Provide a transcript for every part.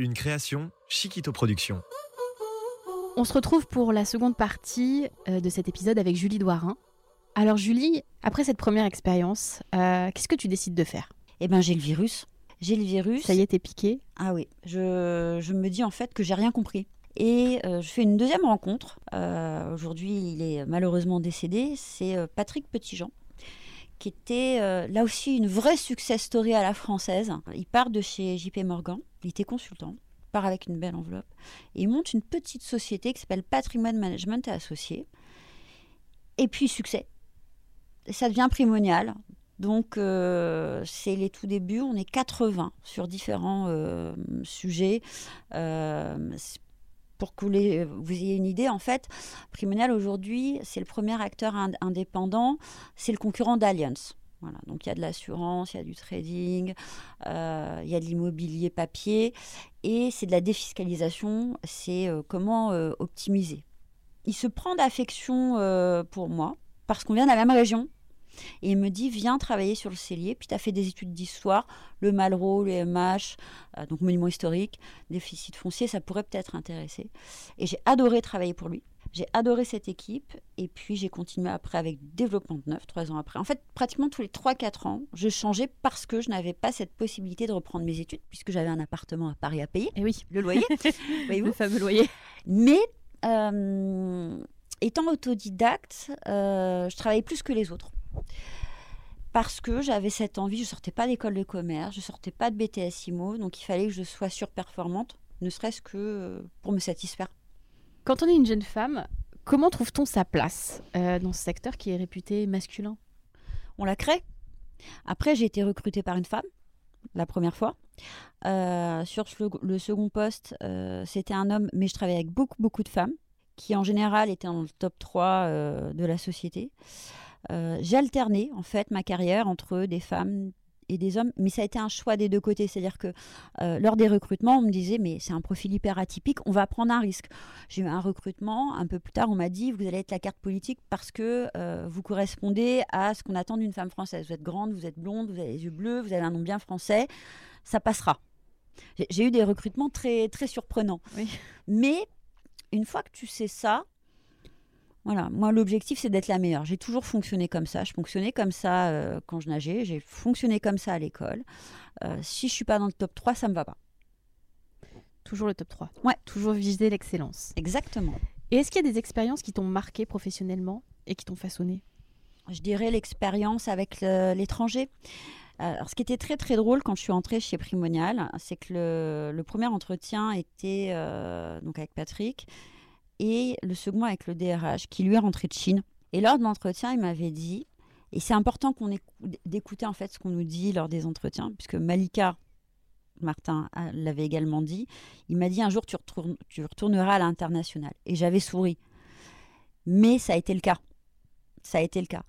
Une création Chiquito Productions. On se retrouve pour la seconde partie euh, de cet épisode avec Julie Douarin. Alors Julie, après cette première expérience, euh, qu'est-ce que tu décides de faire? Eh ben j'ai le virus. J'ai le virus. Ça y est, t'es piqué Ah oui, je, je me dis en fait que j'ai rien compris. Et euh, je fais une deuxième rencontre. Euh, Aujourd'hui, il est malheureusement décédé. C'est euh, Patrick Petitjean, qui était euh, là aussi une vraie success story à la française. Il part de chez JP Morgan. Il était consultant. Part avec une belle enveloppe. Et il monte une petite société qui s'appelle Patrimoine Management et Associés. Et puis, succès. Ça devient primonial. Donc, euh, c'est les tout débuts. On est 80 sur différents euh, sujets. Pour que vous, ayez une idée, en fait, Primonial aujourd'hui, c'est le premier acteur ind- indépendant. C'est le concurrent d'Allianz. Voilà, donc il y a de l'assurance, il y a du trading, euh, il y a de l'immobilier papier et c'est de la défiscalisation. C'est euh, comment euh, optimiser. Il se prend d'affection pour moi parce qu'on vient de la même région. Et il me dit, viens travailler sur le cellier. Puis tu as fait des études d'histoire, le Malraux, le MH, euh, donc monument historique, déficit foncier, ça pourrait peut-être intéresser. Et j'ai adoré travailler pour lui. J'ai adoré cette équipe. Et puis j'ai continué après avec Développement de Neuf, trois ans après. En fait, pratiquement tous les 3-4 ans, je changeais parce que je n'avais pas cette possibilité de reprendre mes études, puisque j'avais un appartement à Paris à payer, Eh oui, le loyer. le voyez-vous fameux loyer. mais euh, étant autodidacte, euh, je travaillais plus que les autres. Parce que j'avais cette envie, je sortais pas d'école de commerce, je sortais pas de BTS IMO, donc il fallait que je sois surperformante, ne serait-ce que euh, pour me satisfaire. Quand on est une jeune femme, comment trouve-t-on sa place euh, dans ce secteur qui est réputé masculin? On la crée. Après, j'ai été recrutée par une femme, la première fois. Euh, sur le, le second poste, euh, c'était un homme, mais je travaillais avec beaucoup, beaucoup de femmes, qui en général étaient dans le top 3 euh, de la société. Euh, j'ai alterné, en fait, ma carrière entre des femmes et des hommes, mais ça a été un choix des deux côtés. C'est-à-dire que euh, lors des recrutements, on me disait, mais c'est un profil hyper atypique, on va prendre un risque. J'ai eu un recrutement, un peu plus tard, on m'a dit, vous allez être la carte politique parce que euh, vous correspondez à ce qu'on attend d'une femme française. Vous êtes grande, vous êtes blonde, vous avez les yeux bleus, vous avez un nom bien français, ça passera. J'ai- eu des recrutements très, très surprenants. Oui. Mais une fois que tu sais ça, voilà, moi l'objectif c'est d'être la meilleure. J'ai toujours fonctionné comme ça. Je fonctionnais comme ça euh, quand je nageais, j'ai fonctionné comme ça à l'école. Euh, si je suis pas dans le top 3, ça me va pas. Toujours le top 3. Ouais. Toujours viser l'excellence. Exactement. Et est-ce qu'il y a des expériences qui t'ont marqué professionnellement et qui t'ont façonné? Je dirais, l'expérience avec l'étranger. Alors, ce qui était très très drôle quand je suis entrée chez Primonial, c'est que le, le premier entretien était euh, donc avec Patrick et le second avec le DRH qui lui est rentré de Chine. Et lors de l'entretien, il m'avait dit, et c'est important qu'on écou- d'écouter en fait ce qu'on nous dit lors des entretiens, puisque Malika Martin a- l'avait également dit. Il m'a dit un jour tu, tu retourneras à l'international. Et j'avais souri. Mais ça a été le cas. Ça a été le cas.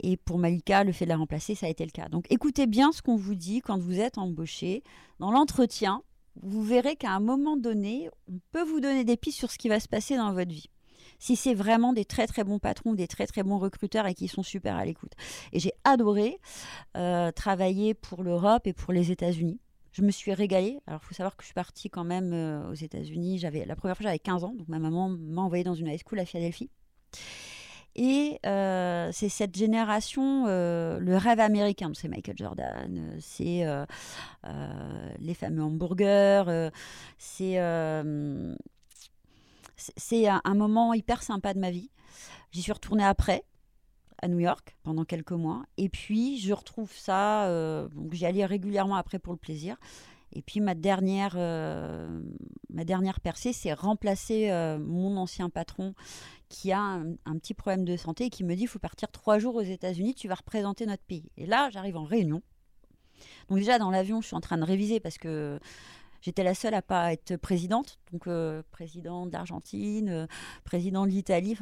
Et pour Malika, le fait de la remplacer, ça a été le cas. Donc écoutez bien ce qu'on vous dit quand vous êtes embauché. Dans l'entretien, vous verrez qu'à un moment donné, on peut vous donner des pistes sur ce qui va se passer dans votre vie. Si c'est vraiment des très très bons patrons, des très très bons recruteurs et qui sont super à l'écoute. Et j'ai adoré euh, travailler pour l'Europe et pour les États-Unis. Je me suis régalée. Alors, il faut savoir que je suis partie quand même euh, aux États-Unis. J'avais la première fois, j'avais 15 ans, donc ma maman m'a envoyée dans une high school à Philadelphie. Et euh, c'est cette génération, euh, le rêve américain. C'est Michael Jordan, euh, c'est les fameux hamburgers, c'est un, moment hyper sympa de ma vie. J'y suis retournée après, à New York, pendant quelques mois. Et puis, je retrouve ça, donc j'y allais régulièrement après pour le plaisir. Et puis, ma dernière, ma dernière percée, c'est remplacer mon ancien patron qui a un, petit problème de santé et qui me dit il faut partir trois jours aux États-Unis, tu vas représenter notre pays. Et là, j'arrive en réunion. Donc déjà dans l'avion, je suis en train de réviser parce que j'étais la seule à pas être présidente, donc euh, présidente d'Argentine, euh, présidente de l'Italie.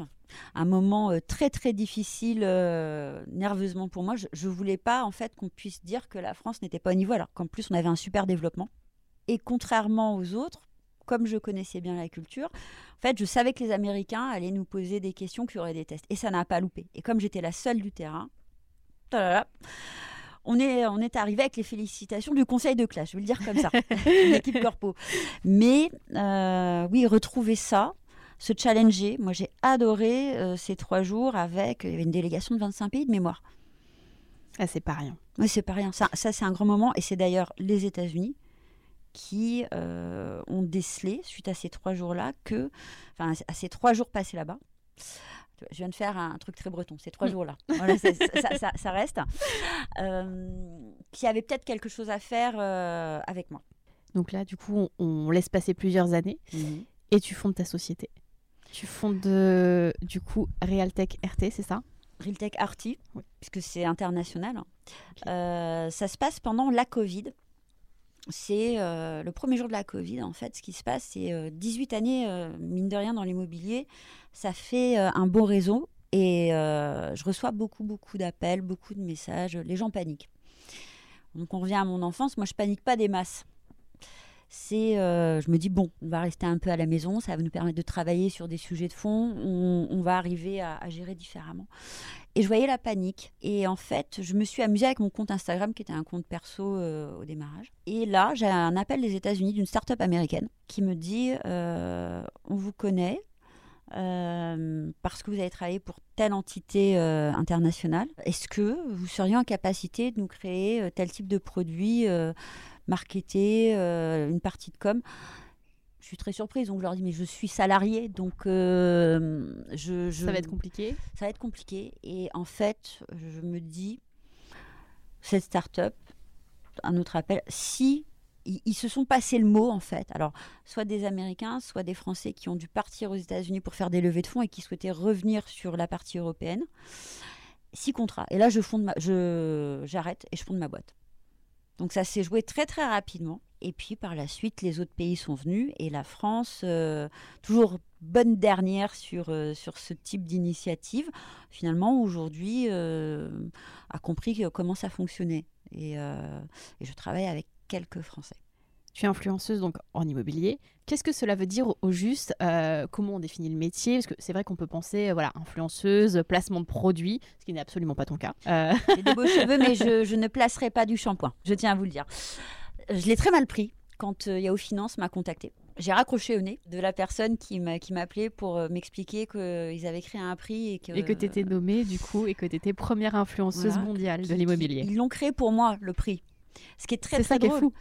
Un moment euh, très très difficile nerveusement pour moi. Je, je voulais pas en fait qu'on puisse dire que la France n'était pas au niveau, alors qu'en plus on avait un super développement. Et contrairement aux autres, comme je connaissais bien la culture, en fait, je savais que les Américains allaient nous poser des questions, qu'il y aurait des tests. Et ça n'a pas loupé. Et comme j'étais la seule du terrain, on est, on est arrivé avec les félicitations du conseil de classe, je vais le dire comme ça, l'équipe corpo. Mais euh, oui, retrouver ça, se challenger. Moi, j'ai adoré euh, ces trois jours avec une délégation de 25 pays de mémoire. Ah, c'est pas rien. Oui, c'est pas rien. Ça, ça c'est un grand moment. Et c'est d'ailleurs les États-Unis qui euh, ont décelé, suite à ces trois jours-là, que, enfin, à ces trois jours passés là-bas, je viens de faire un truc très breton, ces trois jours-là. Voilà, ça, ça, ça, ça reste. Euh, qui avait peut-être quelque chose à faire euh, avec moi. Donc là, du coup, on, on laisse passer plusieurs années et tu fondes ta société. Tu fondes euh, du coup Realtech RT, c'est ça? Realtech Oui. puisque c'est international. Euh, ça se passe pendant la Covid. C'est euh, le premier jour de la Covid, en fait. Ce qui se passe, c'est euh, 18 années, euh, mine de rien, dans l'immobilier. Ça fait euh, un beau réseau. Et je reçois beaucoup, beaucoup d'appels, beaucoup de messages. Les gens paniquent. Donc, on revient à mon enfance. Moi, je panique pas des masses. C'est, euh, je me dis, bon, on va rester un peu à la maison. Ça va nous permettre de travailler sur des sujets de fond. On, va arriver à- gérer différemment. Et je voyais la panique. Et en fait, je me suis amusée avec mon compte Instagram, qui était un compte perso euh, au démarrage. Et là, j'ai un appel des États-Unis d'une start-up américaine qui me dit euh, On vous connaît. parce que vous avez travaillé pour telle entité internationale. Est-ce que vous seriez en capacité de nous créer tel type de produit, marketé, euh, une partie de com Je suis très surprise, donc je leur dis mais je suis salariée, donc euh, je, je- Ça va être compliqué. ça va être compliqué. Et en fait, je me dis, cette start-up, un autre appel, si ils, ils se sont passés le mot en fait. Alors, soit des Américains, soit des Français qui ont dû partir aux États-Unis pour faire des levées de fonds et qui souhaitaient revenir sur la partie européenne. Six contrats. Et là, je fonde ma, je j'arrête et je fonde ma boîte. Donc ça s'est joué très très rapidement. Et puis par la suite, les autres pays sont venus et la France, euh, toujours bonne dernière sur, euh, sur ce type d'initiative, finalement aujourd'hui euh, a compris comment ça fonctionnait. Et je travaille avec quelques Français. Tu es influenceuse donc en immobilier. Qu'est-ce que cela veut dire au juste Euh, Comment on définit le métier? Parce que c'est vrai qu'on peut penser, euh, voilà, influenceuse, placement de produits, ce qui n'est absolument pas ton cas. Euh, J'ai des beaux cheveux, mais je, je ne placerai pas du shampoing. Je tiens à vous le dire. Je l'ai très mal pris quand Yahoo Finance m'a contacté. J'ai raccroché au nez de la personne qui m'a qui m'appelait pour m'expliquer qu'ils avaient créé un prix et que, et que tu étais nommée du coup et que tu étais première influenceuse Voilà. mondiale de l'immobilier. Ils l'ont créé pour moi, le prix. Ce qui est très, très ça qui est drôle. fou.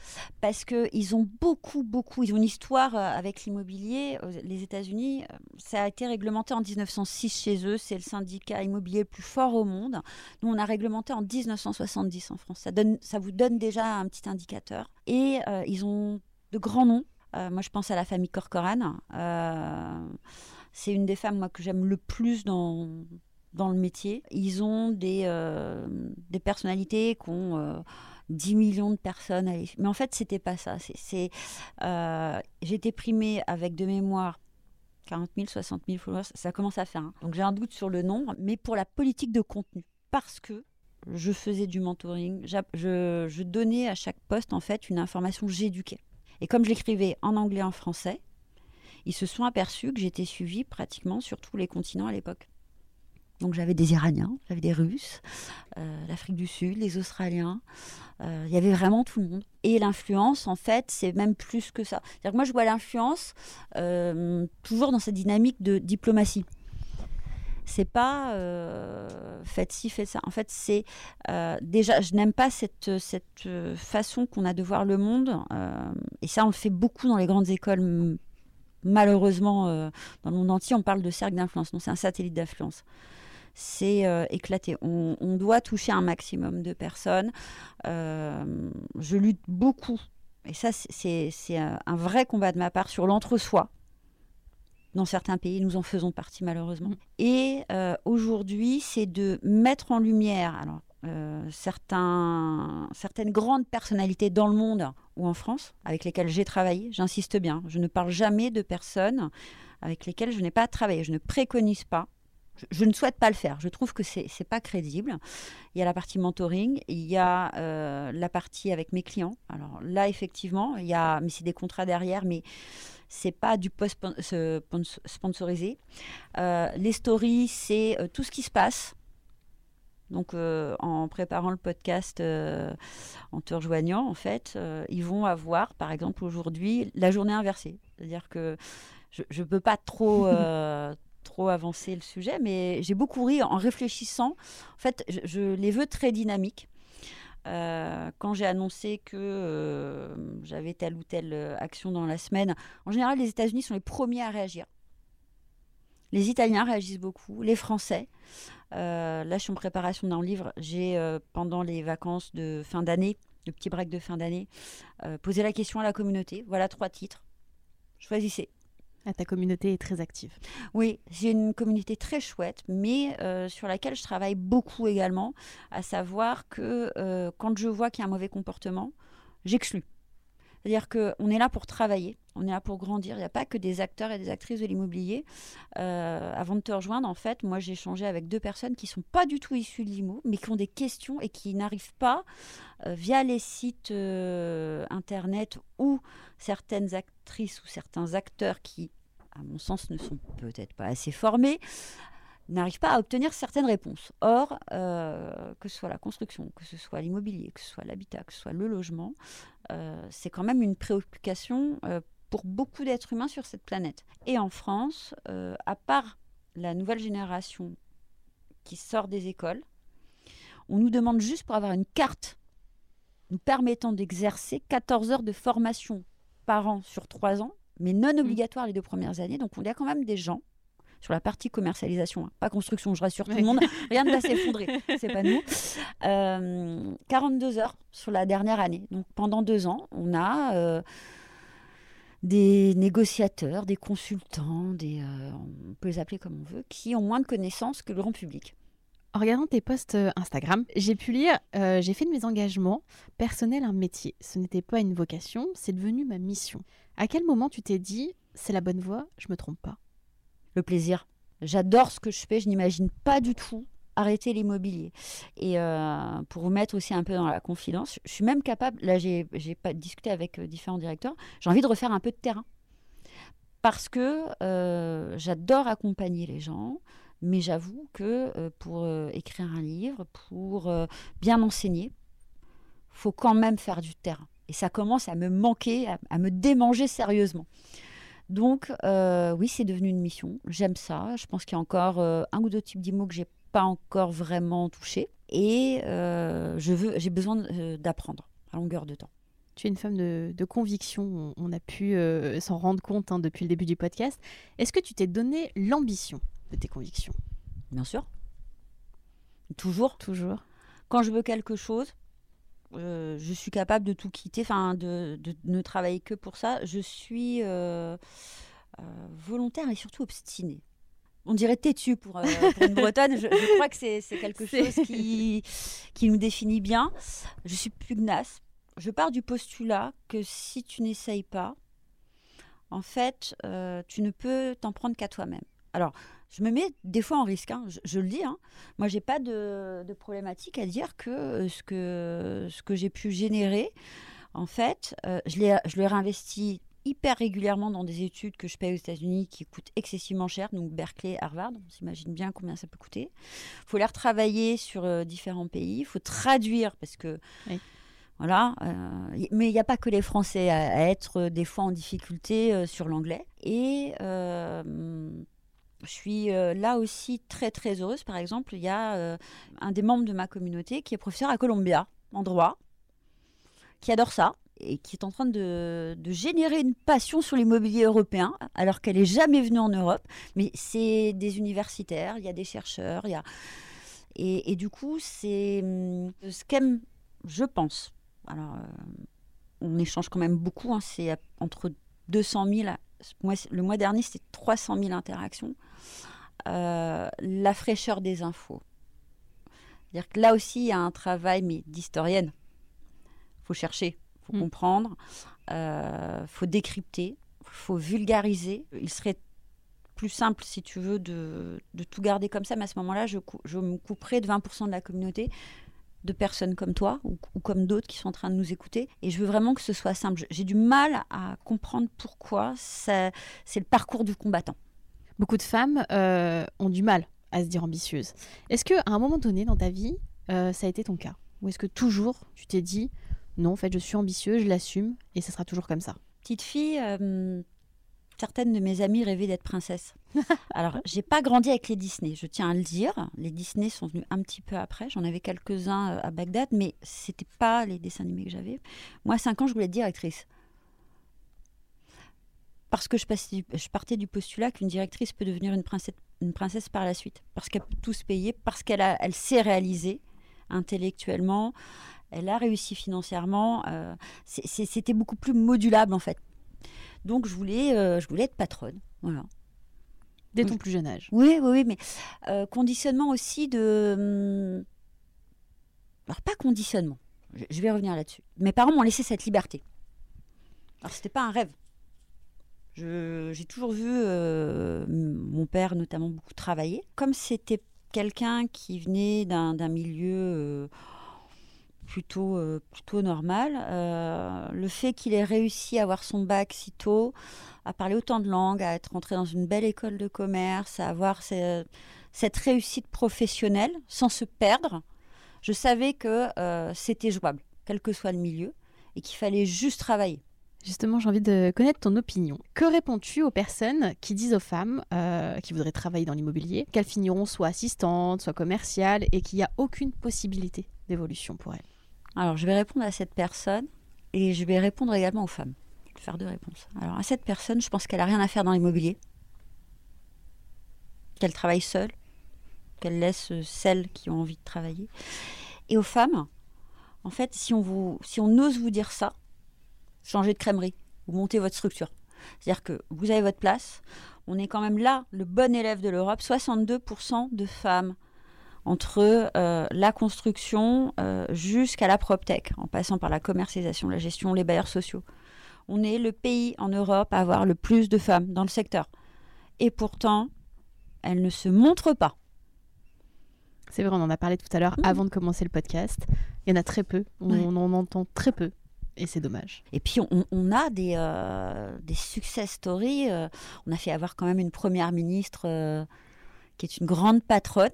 Parce qu'ils ont beaucoup, beaucoup, ils ont une histoire euh, avec l'immobilier. Euh, Les États-Unis, euh, ça a été réglementé en 1906 chez eux. C'est le syndicat immobilier le plus fort au monde. Nous, on a réglementé en 1970 en France. Ça, donne, ça vous donne déjà un petit indicateur. Et euh, ils ont de grands noms. Euh, moi, je pense à la famille Corcoran. Euh, c'est une des femmes moi, que j'aime le plus dans, dans le métier. Ils ont des, des personnalités qui ont 10 millions de personnes. Mais en fait, c'était pas ça. C'est, euh, été primée avec de mémoire 40 000, 60 000 followers. Ça commence à faire. hein. Donc j'ai un doute sur le nombre, mais pour la politique de contenu. Parce que je faisais du mentoring, je, donnais à chaque poste en fait une information, j'éduquais. Et comme je l'écrivais en anglais, en français, ils se sont aperçus que j'étais suivie pratiquement sur tous les continents à l'époque. Donc j'avais des Iraniens, j'avais des Russes, euh, l'Afrique du Sud, les Australiens. Euh, Il y avait vraiment tout le monde. Et l'influence, en fait, c'est même plus que ça. Que moi, je vois l'influence euh, toujours dans cette dynamique de diplomatie. C'est pas faites ci, faites ça. En fait, c'est déjà, je n'aime pas cette, cette façon qu'on a de voir le monde. et ça, on le fait beaucoup dans les grandes écoles. Malheureusement, euh, dans le monde entier, on parle de cercle d'influence. Non, c'est un satellite d'influence. C'est euh, éclaté. On, on doit toucher un maximum de personnes. Euh, je lutte beaucoup, et ça, c'est- un vrai combat de ma part sur l'entre-soi. Dans certains pays, nous en faisons partie malheureusement. Mhm. Et aujourd'hui, c'est de mettre en lumière, alors euh, certains, certaines grandes personnalités dans le monde ou en France avec lesquelles j'ai travaillé. J'insiste bien, je ne parle jamais de personnes avec lesquelles je n'ai pas travaillé. Je ne préconise pas. Je, ne souhaite pas le faire. Je trouve que c'est n'est pas crédible. Il y a la partie mentoring, il y a euh, la partie avec mes clients. Alors là, effectivement, il y a, mais c'est des contrats derrière, mais c'est pas du post sponsorisé. Euh, les stories, c'est tout ce qui se passe donc, euh, en préparant le podcast, euh, en te rejoignant, en fait, euh, ils vont avoir, par exemple, aujourd'hui, la journée inversée. C'est-à-dire que je ne peux pas trop, trop avancer le sujet, mais j'ai beaucoup ri en réfléchissant. En fait, je, je les veux très dynamiques. quand j'ai annoncé que j'avais telle ou telle action dans la semaine, en général, les États-Unis sont les premiers à réagir. Les Italiens réagissent beaucoup, les Français. Euh, là, je suis en préparation d'un livre. J'ai, euh, pendant les vacances de fin d'année, le petit break de fin d'année, euh, posé la question à la communauté. Voilà trois titres. Choisissez. Ah, ta communauté est très active. Oui, j'ai une communauté très chouette, mais sur laquelle je travaille beaucoup également, à savoir que quand je vois qu'il y a un mauvais comportement, j'exclus. C'est-à-dire qu'on est là pour travailler, on est là pour grandir. Il n'y a pas que des acteurs et des actrices de l'immobilier. Euh, avant de te rejoindre, en fait, moi j'ai échangé avec deux personnes qui ne sont pas du tout issues de l'IMO, mais qui ont des questions et qui n'arrivent pas, euh, via les sites euh, internet ou certaines actrices ou certains acteurs qui, à mon sens, ne sont peut-être pas assez formés, n'arrivent pas à obtenir certaines réponses. Or, que ce soit la construction, que ce soit l'immobilier, que ce soit l'habitat, que ce soit le logement, c'est quand même une préoccupation pour beaucoup d'êtres humains sur cette planète. Et en France, à part la nouvelle génération qui sort des écoles, on nous demande juste pour avoir une carte nous permettant d'exercer 14 heures de formation par an sur 3 ans, mais non mmh. obligatoire les deux premières années. Donc on y a quand même des gens sur la partie commercialisation, hein. pas construction, je rassure tout le monde, rien ne va s'effondrer, c'est pas nous. 42 euh, heures sur la dernière année. Donc pendant deux ans, on a euh, des négociateurs, des consultants, des, euh, on peut les appeler comme on veut, qui ont moins de connaissances que le grand public. En regardant tes posts Instagram, j'ai pu lire J'ai fait de mes engagements personnels un métier. Ce n'était pas une vocation, c'est devenu ma mission. À quel moment tu t'es dit C'est la bonne voie, je me trompe pas? Le plaisir. J'adore ce que je fais, je n'imagine pas du tout arrêter l'immobilier. Et euh, pour vous mettre aussi un peu dans la confidence, je suis même capable, là j'ai discuté avec euh, différents directeurs, j'ai envie de refaire un peu de terrain. Parce que euh, j'adore accompagner les gens, mais j'avoue que pour écrire un livre, pour bien enseigner, faut quand même faire du terrain. Et ça commence à me manquer, à me démanger sérieusement. Donc, oui, c'est devenu une mission. J'aime ça. Je pense qu'il y a encore un ou deux types d'IMO que j'ai pas encore vraiment touché. Et euh, je veux, j'ai besoin d'apprendre à longueur de temps. Tu es une femme de, conviction. On, a pu s'en rendre compte hein, depuis le début du podcast. Est-ce que tu t'es donné l'ambition de tes convictions? Bien sûr. Toujours. Toujours. Quand je veux quelque chose, euh, je suis capable de tout quitter, enfin de, ne travailler que pour ça. Je suis euh, euh, volontaire et surtout obstinée. On dirait têtu pour, pour une bretonne. Je, crois que c'est quelque chose qui, qui nous définit bien. Je suis pugnace. Je pars du postulat que si tu n'essayes pas, en fait, tu ne peux t'en prendre qu'à toi-même. Alors, je me mets des fois en risque, hein, je, le dis. Hein. Moi, j'ai pas de, problématique à dire que euh, ce que, ce que j'ai pu générer, en fait, euh, je l'ai réinvesti hyper régulièrement dans des études que je paye aux États-Unis qui coûtent excessivement cher, donc Berkeley, Harvard, on s'imagine bien combien ça peut coûter. Il faut les retravailler sur euh, différents pays, il faut traduire parce que. Voilà, mais il n'y a pas que les Français à, être des fois en difficulté sur l'anglais. Et je suis euh, là aussi très très heureuse. Par exemple, il y a euh, un des membres de ma communauté qui est professeur à Columbia en droit, qui adore ça et qui est en train de, générer une passion sur l'immobilier européen, alors qu'elle n'est jamais venue en Europe. Mais c'est des universitaires, il y a des chercheurs, il y a... Et, du coup, c'est hum, ce qu'aime, je pense. Alors, euh, on échange quand même beaucoup, hein, c'est entre 200 000 le mois dernier, c'était 300 000 interactions. Euh, la fraîcheur des infos. C'est-à-dire que là aussi, il y a un travail mais d'historienne. faut chercher, faut Mm. comprendre, euh, faut décrypter, faut vulgariser. Il serait plus simple, si tu veux, de, de tout garder comme ça, mais à ce moment-là, je, me couperai de 20% de la communauté de personnes comme toi ou, ou comme d'autres qui sont en train de nous écouter. Et je veux vraiment que ce soit simple. J'ai du mal à comprendre pourquoi c'est le parcours du combattant. Beaucoup de femmes euh, ont du mal à se dire ambitieuses. Est-ce que à un moment donné dans ta vie, euh, ça a été ton cas? Ou est-ce que toujours tu t'es dit non, en fait, je suis ambitieuse, je l'assume et ça sera toujours comme ça Petite fille, euh, certaines de mes amies rêvaient d'être princesse. Alors, j'ai pas grandi avec les Disney, je tiens à le dire. Les Disney sont venus un petit peu après. J'en avais quelques-uns euh, à Bagdad, mais c'était pas les dessins animés que j'avais. Moi, à 5 ans, je voulais être directrice. Parce que je, passais je partais du postulat qu'une directrice peut devenir une princesse, une princesse par la suite. Parce qu'elle peut tout se payer, parce qu'elle elle s'est réalisée intellectuellement, elle a réussi financièrement. euh, C'était beaucoup plus modulable, en fait. Donc, je voulais, euh, je voulais être patronne. Voilà. Dès ton plus jeune âge. Oui, oui, oui, mais euh, conditionnement aussi de. hum, Alors, pas conditionnement, je, vais revenir là-dessus. Mes parents m'ont laissé cette liberté. Alors, c'était pas un rêve. J'ai toujours vu euh, mon père, notamment, beaucoup travailler. Comme c'était quelqu'un qui venait d'un d'un milieu. euh, plutôt, euh, plutôt normal. euh, le fait qu'il ait réussi à avoir son bac si tôt, à parler autant de langues, à être rentré dans une belle école de commerce, à avoir ce- cette réussite professionnelle sans se perdre, je savais que euh, c'était jouable, quel que soit le milieu, et qu'il fallait juste travailler. Justement, j'ai envie de connaître ton opinion. Que réponds-tu aux personnes qui disent aux femmes qui voudraient travailler dans l'immobilier qu'elles finiront soit assistantes, soit commerciales et qu'il n'y a aucune possibilité d'évolution pour elles? Alors, je vais répondre à cette personne et je vais répondre également aux femmes. Je vais faire deux réponses. Alors, à cette personne, je pense qu'elle n'a rien à faire dans l'immobilier, qu'elle travaille seule, qu'elle laisse euh, celles qui ont envie de travailler. Et aux femmes, en fait, si on, vous, si on ose vous dire ça, changez de crèmerie ou montez votre structure. C'est-à-dire que vous avez votre place. On est quand même là, le bon élève de l'Europe. 62% de femmes entre euh, la construction euh, jusqu'à la PropTech, en passant par la commercialisation, la gestion, les bailleurs sociaux. On est le pays en Europe à avoir le plus de femmes dans le secteur. Et pourtant, elles ne se montrent pas. C'est vrai, on en a parlé tout à l'heure Mhm. avant de commencer le podcast. Il y en a très peu, on, Ouais. on en entend très peu et c'est dommage. Et puis, on, on a des, euh, des success stories. on a fait avoir quand même une première ministre qui est une grande patronne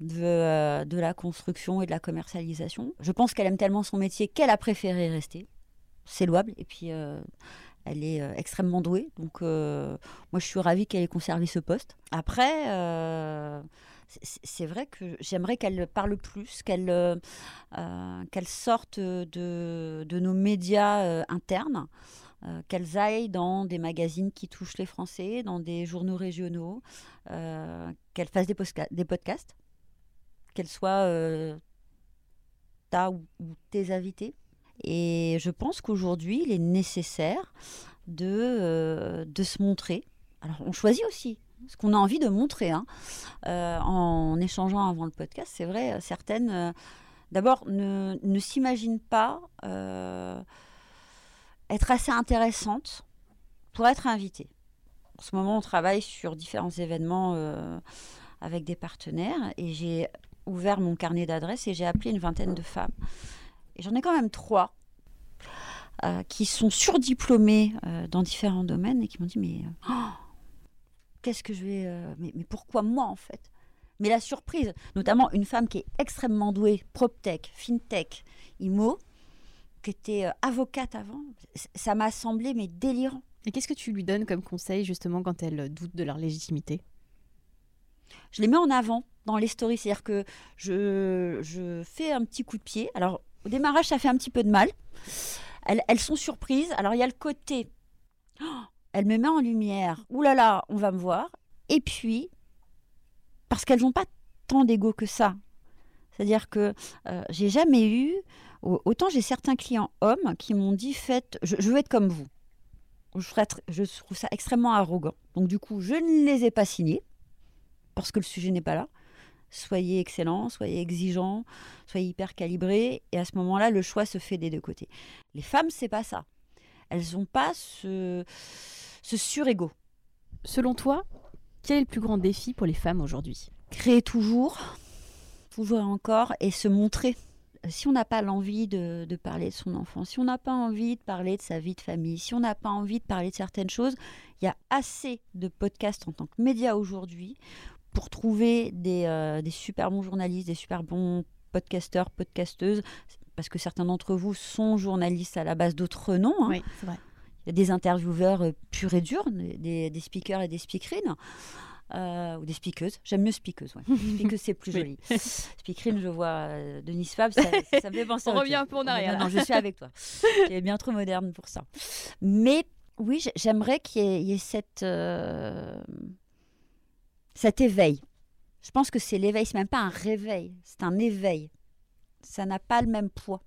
de, euh, de la construction et de la commercialisation. Je pense qu'elle aime tellement son métier qu'elle a préféré rester. C'est louable. Et puis, euh, elle est euh, extrêmement douée. Donc, moi, je suis ravie qu'elle ait conservé ce poste. Après, c'est- vrai que j'aimerais qu'elle parle plus, qu'elle sorte de, nos médias internes, euh, qu'elles aillent dans des magazines qui touchent les Français, dans des journaux régionaux, euh, qu'elles fassent des, des podcasts, qu'elles soient euh, ta ou, tes invités. Et je pense qu'aujourd'hui, il est nécessaire de, euh, de se montrer. Alors, on choisit aussi ce qu'on a envie de montrer. hein. Euh, en échangeant avant le podcast, c'est vrai, certaines, d'abord, ne, ne s'imaginent pas être assez intéressantes pour être invitées. En ce moment, on travaille sur différents événements avec des partenaires et j'ai ouvert mon carnet d'adresses et j'ai appelé une vingtaine de femmes. Et j'en ai quand même trois euh, qui sont surdiplômées euh, dans différents domaines et qui m'ont dit mais oh, qu'est-ce que je vais euh, mais, mais pourquoi moi en fait? Mais la surprise notamment une femme qui est extrêmement douée proptech fintech IMO qui était avocate avant ça m'a semblé mais délirant. Et qu'est-ce que tu lui donnes comme conseil justement quand elles doutent de leur légitimité? Je les mets en avant dans les stories. C'est-à-dire que je, fais un petit coup de pied. Alors, au démarrage, ça fait un petit peu de mal. Elles, sont surprises. Alors, il y a le côté. oh, elle me met en lumière. Ouh là là, on va me voir. Et puis, parce qu'elles n'ont pas tant d'ego que ça. C'est-à-dire que euh, j'ai jamais eu. au- Autant j'ai certains clients hommes qui m'ont dit faites, je, veux être comme vous. Je, je trouve ça extrêmement arrogant. Donc, du coup, je ne les ai pas signés parce que le sujet n'est pas là. soyez excellent, soyez exigeant, soyez hyper calibré. Et à ce moment-là, le choix se fait des deux côtés. Les femmes, c'est pas ça. Elles n'ont pas ce, ce surego. Selon toi, quel est le plus grand défi pour les femmes aujourd'hui? Créer toujours, toujours et encore, et se montrer. Si on n'a pas l'envie de, de parler de son enfant, si on n'a pas envie de parler de sa vie de famille, si on n'a pas envie de parler de certaines choses, il y a assez de podcasts en tant que média aujourd'hui pour trouver des, euh, des super bons journalistes, des super bons podcasteurs, podcasteuses, parce que certains d'entre vous sont journalistes à la base, d'autres non. hein. Oui, c'est vrai. Il y a des intervieweurs euh, purs et durs, des, des speakers et des speakerines. euh, ou des speakeuses. J'aime mieux speakeuse. Ouais. speakeuse, c'est plus joli. Speakerine, je vois euh, Denise Fab, ça, ça me fait penser à On autre revient un peu en arrière, Non, je suis avec toi. Tu es bien trop moderne pour ça. Mais oui, j'aimerais qu'il y ait, il y ait cette, euh, cet éveil. Je pense que c'est l'éveil, c'est même pas un réveil, c'est un éveil. Ça n'a pas le même poids.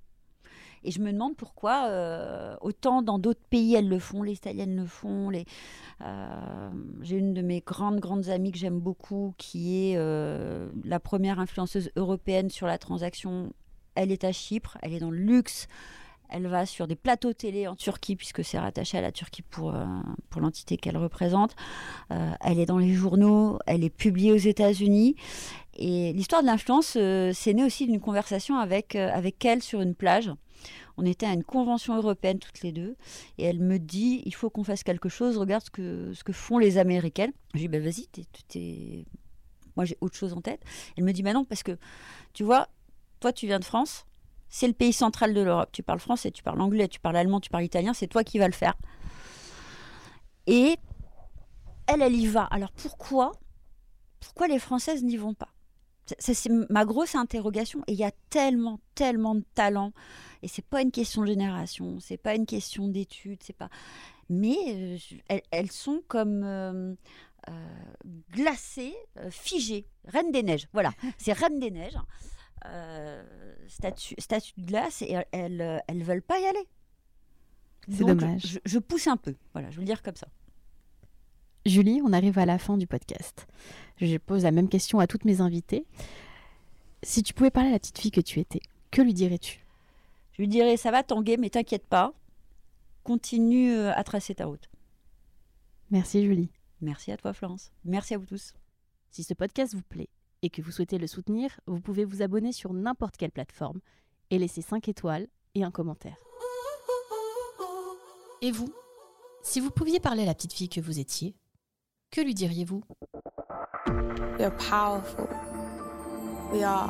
Et je me demande pourquoi, euh, autant dans d'autres pays, elles le font, les Italiennes le font. Euh, J'ai une de mes grandes, grandes amies que j'aime beaucoup, qui est euh, la première influenceuse européenne sur la transaction. Elle est à Chypre, elle est dans le luxe. Elle va sur des plateaux télé en Turquie, puisque c'est rattaché à la Turquie pour, euh, pour l'entité qu'elle représente. Euh, elle est dans les journaux, elle est publiée aux États-Unis. Et l'histoire de l'influence, euh, c'est né aussi d'une conversation avec, euh, avec elle sur une plage. On était à une convention européenne toutes les deux. Et elle me dit il faut qu'on fasse quelque chose, regarde ce que, ce que font les Américaines. Je dis ben vas-y, t'es- moi j'ai autre chose en tête. Elle me dit bah non, parce que tu vois, toi tu viens de France, c'est le pays central de l'Europe. Tu parles français, tu parles anglais, tu parles allemand, tu parles italien, c'est toi qui vas le faire. Et elle, elle y va. Alors pourquoi Pourquoi les Françaises n'y vont pas? C'est ma grosse interrogation. Et il y a tellement, tellement de talent. Et c'est pas une question de génération, c'est pas une question d'études, c'est pas. Mais euh, elles, sont comme euh, euh, glacées, figées. Reine des neiges. Voilà, c'est Reine des neiges. Euh, statue, statue de glace et elles, elles, euh, elles veulent pas y aller. C'est dommage. Je, je pousse un peu. Voilà, je veux le dire comme ça. Julie, on arrive à la fin du podcast. Je pose la même question à toutes mes invitées. Si tu pouvais parler à la petite fille que tu étais, que lui dirais-tu? Je lui dirais ça va Tanguay, mais t'inquiète pas. Continue euh, à tracer ta route. Merci Julie. Merci à toi Florence. Merci à vous tous. Si ce podcast vous plaît et que vous souhaitez le soutenir, vous pouvez vous abonner sur n'importe quelle plateforme et laisser 5 étoiles et un commentaire. Et vous? Si vous pouviez parler à la petite fille que vous étiez, que lui diriez-vous? We are powerful. We are